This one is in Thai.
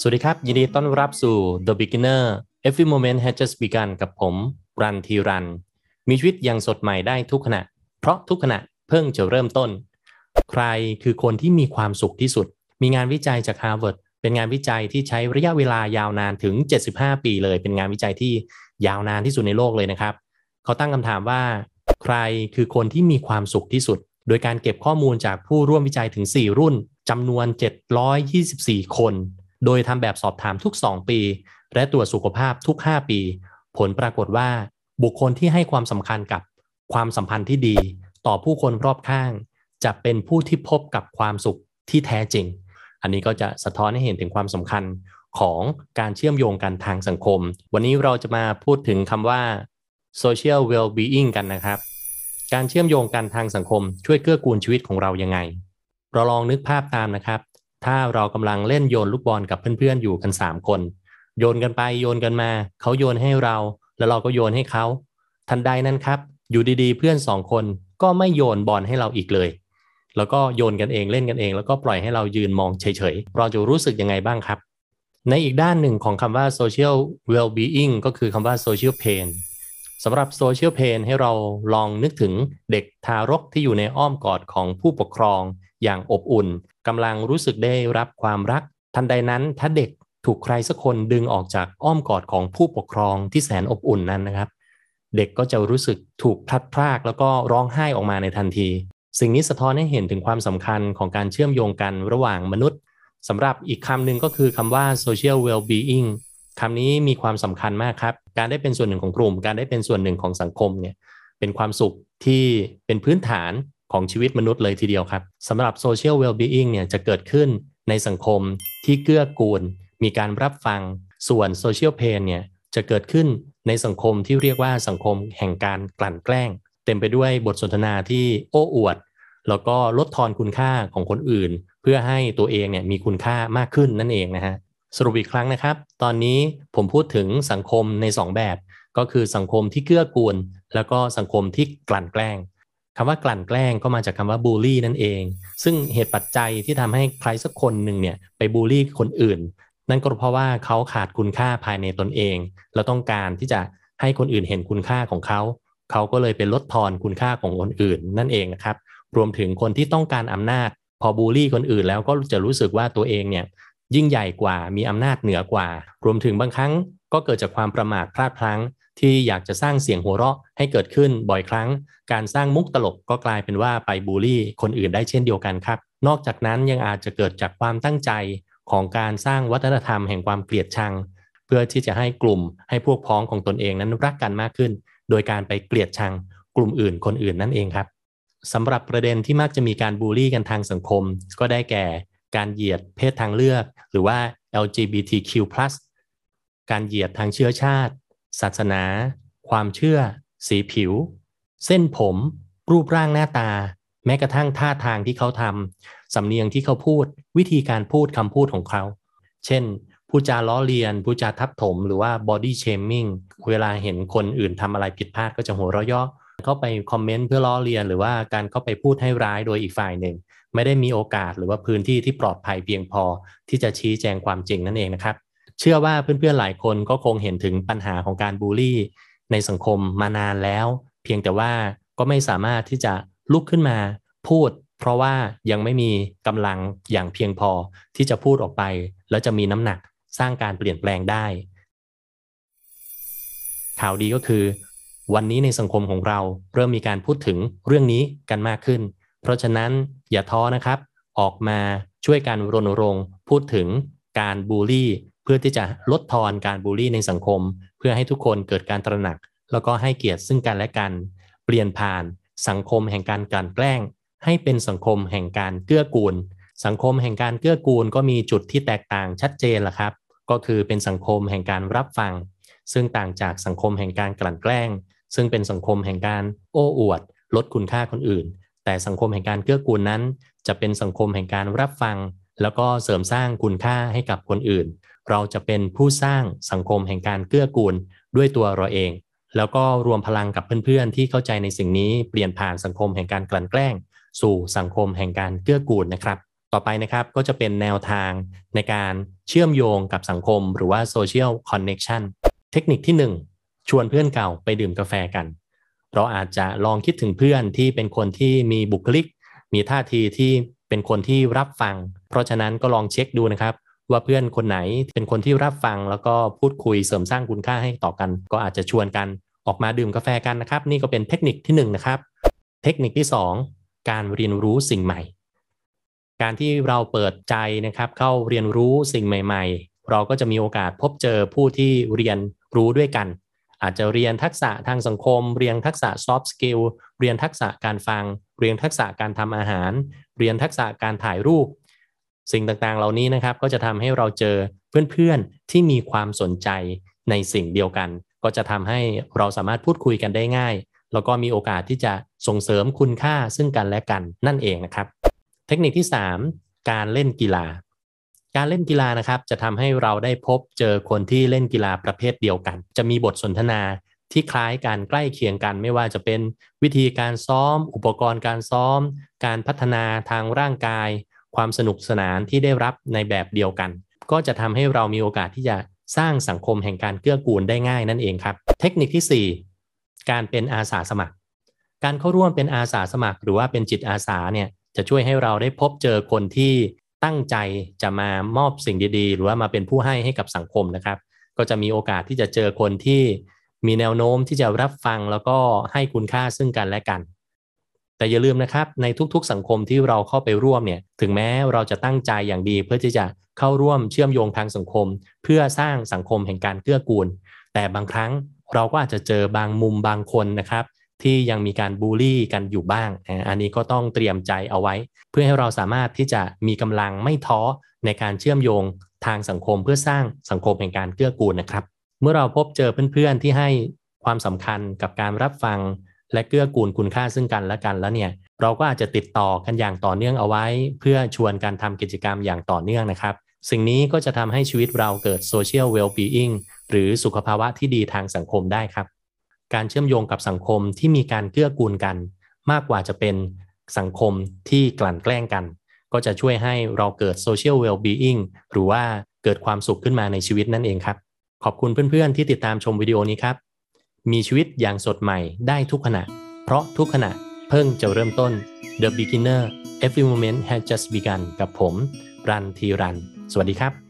สวัสดีครับ ยินดีต้อนรับสู่ The Beginner Every Moment has just begun กับผม รันทีรัน มีชีวิตอย่างสดใหม่ได้ทุกขณะ เพราะทุกขณะเพิ่งจะเริ่มต้น ใครคือคนที่มีความสุขที่สุด มีงานวิจัยจาก Harvard เป็นงานวิจัยที่ใช้ระยะเวลายาวนานถึง 75 ปีเลย เป็นงานวิจัยที่ยาวนานที่สุดในโลกเลยนะครับ เขาตั้งคำถามว่า ใครคือคนที่มีความสุขที่สุด โดยการเก็บข้อมูลจากผู้ร่วมวิจัยถึง 4 รุ่นจำนวน 724 คน โดยทำแบบสอบถามทุก 2 ปี และตรวจสุขภาพทุก 5 ปี ผลปรากฏว่าบุคคลที่ให้ความสำคัญกับความสัมพันธ์ที่ดี ต่อผู้คนรอบข้าง จะเป็นผู้ที่พบกับความสุขที่แท้จริง อันนี้ก็จะสะท้อนให้เห็นถึงความสำคัญของการเชื่อมโยงกันทางสังคม วันนี้เราจะมาพูดถึงคำว่า social well-being กันนะครับ การเชื่อมโยงกันทางสังคมช่วยเกื้อกูลชีวิตของเรายังไง เราลองนึกภาพตามนะครับ ถ้าเรากำลังเล่นโยนลูกบอลกับเพื่อนๆอยู่กันสามคน โยนกันไปโยนกันมา เขาโยนให้เรา แล้วเราก็โยนให้เขา ทันใดนั้นครับ อยู่ดีๆ เพื่อนสองคนก็ไม่โยนบอลให้เราอีกเลย แล้วก็โยนกันเองเล่นกันเอง แล้วก็ปล่อยให้เรายืนมองเฉยๆ เราจะรู้สึกยังไงบ้างครับ ในอีกด้านหนึ่งของคำว่า social well-being ก็คือคำว่า social pain สำหรับ social pain ให้เราลองนึกถึงเด็กทารกที่อยู่ในอ้อมกอดของผู้ปกครองอย่างอบอุ่นกำลังรู้สึกได้รับความรัก ทันใดนั้นถ้าเด็กถูกใครสักคนดึงออกจากอ้อมกอดของผู้ปกครองที่แสนอบอุ่นนั้นนะครับ เด็กก็จะรู้สึกถูกพลัดพรากแล้วก็ร้องไห้ออกมาในทันที สิ่งนี้สะท้อนให้เห็นถึงความสำคัญของการเชื่อมโยงกันระหว่างมนุษย์สำหรับอีกคำหนึ่งก็คือคำว่า social well-being คำนี้มีความสำคัญมากครับ การได้เป็นส่วนหนึ่งของกลุ่ม การได้เป็นส่วนหนึ่งของสังคมเนี่ยเป็นความสุขที่เป็นพื้นฐานของชีวิตมนุษย์เลยทีเดียวครับสำหรับ social well-being เนี่ยจะเกิดขึ้นในสังคมที่เกื้อกูล มีการรับฟังส่วน social pain เนี่ยจะเกิดขึ้นในสังคมที่เรียกว่าสังคมแห่งการกลั่นแกล้ง เต็มไปด้วยบทสนทนาที่โอ้อวด แล้วก็ลดทอนคุณค่าของคนอื่น เพื่อให้ตัวเองเนี่ยมีคุณค่ามากขึ้นนั่นเองนะฮะ สรุปอีกครั้งนะครับ ตอนนี้ผมพูดถึงสังคมใน 2 แบบ ก็คือสังคมที่เกื้อกูล แล้วก็สังคมที่กลั่นแกล้งคำว่ากลั่นแกล้งก็มาจากคำว่าบูลลี่นั่นเอง ซึ่งเหตุปัจจัยที่ทำให้ใครสักคนหนึ่งเนี่ยไปบูลลี่คนอื่น นั่นก็เพราะว่าเขาขาดคุณค่าภายในตนเอง แล้วต้องการที่จะให้คนอื่นเห็นคุณค่าของเขา เขาก็เลยไปลดทอนคุณค่าของคนอื่น นั่นเองนะครับ รวมถึงคนที่ต้องการอำนาจ พอบูลลี่คนอื่นแล้วก็จะรู้สึกว่าตัวเองเนี่ย ยิ่งใหญ่กว่ามีอำนาจเหนือกว่า รวมถึงบางครั้งก็เกิดจากความประมาทพลาดพลั้ง ที่อยากจะสร้างเสียงหัวเราะให้เกิดขึ้นบ่อยครั้ง การสร้างมุกตลกก็กลายเป็นว่าไปบูลลี่ คนอื่นได้เช่นเดียวกันครับ นอกจากนั้นยังอาจจะเกิดจากความตั้งใจของการสร้างวัฒนธรรมแห่งความเกลียดชัง เพื่อที่จะให้กลุ่มให้พวกพ้องของตนเองนั้นรักกันมากขึ้น โดยการไปเกลียดชัง กลุ่มอื่นคนอื่นนั่นเองครับสำหรับประเด็นที่มักจะมีการบูลลี่กันทางสังคม ก็ได้แก่ การเหยียดเพศทางเลือก หรือว่า LGBTQ+ การเหยียดทางเชื้อชาติ ศาสนา ความเชื่อ สีผิว เส้นผม รูปร่างหน้าตา แม้กระทั่งท่าทางที่เขาทำสำเนียงที่เขาพูด วิธีการพูดคำพูดของเขา เช่นผู้จาล้อเลียนผู้จาทับถม หรือว่า body shaming เวลาเห็นคนอื่นทำอะไรผิดพลาดก็จะหัวเราะย่อเข้าไปคอมเมนต์เพื่อล้อเลียน หรือว่าการเข้าไปพูดให้ร้ายโดยอีกฝ่ายหนึ่ง ไม่ได้มีโอกาสหรือว่าพื้นที่ที่ปลอดภัยเพียงพอ ที่จะชี้แจงความจริงนั่นเองนะครับ เชื่อว่าเพื่อนๆหลายคนก็คงเห็นถึงปัญหาของการบูลลี่ ในสังคมมานานแล้ว เพียงแต่ว่าก็ไม่สามารถที่จะลุกขึ้นมาพูด เพราะว่ายังไม่มีกำลังอย่างเพียงพอที่จะพูดออกไป แล้วจะมีน้ำหนักสร้างการเปลี่ยนแปลงได้ ข่าวดีก็คือ วันนี้ในสังคมของเราเริ่มมีการพูดถึงเรื่องนี้กันมากขึ้น เพราะฉะนั้นอย่าท้อนะครับ ออกมาช่วยการรณรงค์พูดถึงการบูลลี่ เพื่อที่จะลดทอนการบูลลี่ในสังคม เพื่อให้ทุกคนเกิดการตระหนัก แล้วก็ให้เกียรติซึ่งกันและกัน เปลี่ยนผ่านสังคมแห่งการกลั่นแกล้ง ให้เป็นสังคมแห่งการเกื้อกูล สังคมแห่งการเกื้อกูลก็มีจุดที่แตกต่างชัดเจนละครับ ก็คือเป็นสังคมแห่งการรับฟัง ซึ่งต่างจากสังคมแห่งการกลั่นแกล้ง ซึ่งเป็นสังคมแห่งการโอ้อวด ลดคุณค่าคนอื่น แต่สังคมแห่งการเกื้อกูลนั้น จะเป็นสังคมแห่งการรับฟัง แล้วก็เสริมสร้างคุณค่าให้กับคนอื่น เราจะเป็นผู้สร้างสังคมแห่งการเกื้อกูลด้วยตัวเราเอง แล้วก็รวมพลังกับเพื่อนๆ ที่เข้าใจในสิ่งนี้เปลี่ยนผ่านสังคมแห่งการกลั่นแกล้ง สู่สังคมแห่งการเกื้อกูลนะครับต่อไปนะครับก็จะเป็นแนวทางในการเชื่อมโยงกับสังคม หรือว่า social connection เทคนิคที่ 1 ชวนเพื่อนเก่าไปดื่มกาแฟกัน เราอาจจะลองคิดถึงเพื่อนที่เป็นคนที่มีบุคลิก มีท่าทีที่เป็นคนที่รับฟัง เพราะฉะนั้นก็ลองเช็คดูนะครับ ว่าเพื่อนคนไหนเป็นคนที่รับฟังแล้วก็พูดคุยเสริมสร้างคุณค่าให้ต่อกัน ก็อาจจะชวนกันออกมาดื่มกาแฟกันนะครับ นี่ก็เป็นเทคนิคที่1นนะครับ เทคนิคที่ 2 การเรียนรู้สิ่งใหม่ การที่เราเปิดใจนะครับเข้าเรียนรู้สิ่งใหม่ ๆ เราก็จะมีโอกาสพบเจอผู้ที่เรียนรู้ด้วยกัน อาจจะเรียนทักษะทางสังคม เรียนทักษะ soft skill เรียนทักษะการฟัง เรียนทักษะการทำอาหาร เรียนทักษะการถ่ายรูป สิ่งต่างๆ เหล่านี้นะครับก็จะทำให้เราเจอเพื่อนๆที่มีความสนใจในสิ่งเดียวกัน ก็จะทำให้เราสามารถพูดคุยกันได้ง่าย แล้วก็มีโอกาสที่จะส่งเสริมคุณค่าซึ่งกันและกันนั่นเองนะครับ เทคนิคที่ 3 การเล่นกีฬา การเล่นกีฬานะครับ จะทำให้เราได้พบเจอคนที่เล่นกีฬาประเภทเดียวกัน จะมีบทสนทนาที่คล้ายกันใกล้เคียงกัน ไม่ว่าจะเป็นวิธีการซ้อม อุปกรณ์การซ้อม การพัฒนาทางร่างกาย ความสนุกสนานที่ได้รับในแบบเดียวกัน ก็จะทำให้เรามีโอกาสที่จะสร้างสังคมแห่งการเกื้อกูลได้ง่ายนั่นเองครับ เทคนิคที่ 4 การเป็นอาสาสมัคร การเข้าร่วมเป็นอาสาสมัคร หรือว่าเป็นจิตอาสาเนี่ยจะช่วยให้เราได้พบเจอคนที่ ตั้งใจจะมามอบสิ่งดีๆ หรือว่ามาเป็นผู้ให้ให้กับสังคมนะครับ ก็จะมีโอกาสที่จะเจอคนที่มีแนวโน้มที่จะรับฟังแล้วก็ให้คุณค่าซึ่งกันและกัน แต่อย่าลืมนะครับในทุกๆ สังคมที่เราเข้าไปร่วมเนี่ยถึงแม้เราจะตั้งใจอย่างดี เพื่อที่จะเข้าร่วมเชื่อมโยงทางสังคม เพื่อสร้างสังคมแห่งการเกื้อกูล แต่บางครั้งเราก็อาจจะเจอบางมุมบางคนนะครับ ที่ยังมีการบูลลี่กันอยู่บ้างอันนี้ก็ต้องเตรียมใจเอาไว้ เพื่อให้เราสามารถที่จะมีกำลังไม่ท้อในการเชื่อมโยงทางสังคมเพื่อสร้างสังคมแห่งการเกื้อกูลนะครับ เมื่อเราพบเจอเพื่อนๆที่ให้ความสำคัญกับการรับฟัง และเกื้อกูลคุณค่าซึ่งกันและกันแล้วเนี่ยเราก็อาจจะติดต่อกันอย่างต่อเนื่องเอาไว้ เพื่อชวนการทำกิจกรรมอย่างต่อเนื่องนะครับ สิ่งนี้ก็จะทำให้ชีวิตเราเกิด social well-being หรือสุขภาวะที่ดีทางสังคมได้ครับ การเชื่อมโยงกับสังคมที่มีการเกื้อกูลกัน มากกว่าจะเป็นสังคมที่กลั่นแกล้งกัน ก็จะช่วยให้เราเกิด social well-being หรือว่าเกิดความสุขขึ้นมาในชีวิตนั่นเองครับ ขอบคุณเพื่อนๆ ที่ติดตามชมวิดีโอนี้ครับ มีชีวิตอย่างสดใหม่ได้ทุกขณะ เพราะทุกขณะเพิ่งจะเริ่มต้น The Beginner Every Moment has just begun กับผม รันทีรัน สวัสดีครับ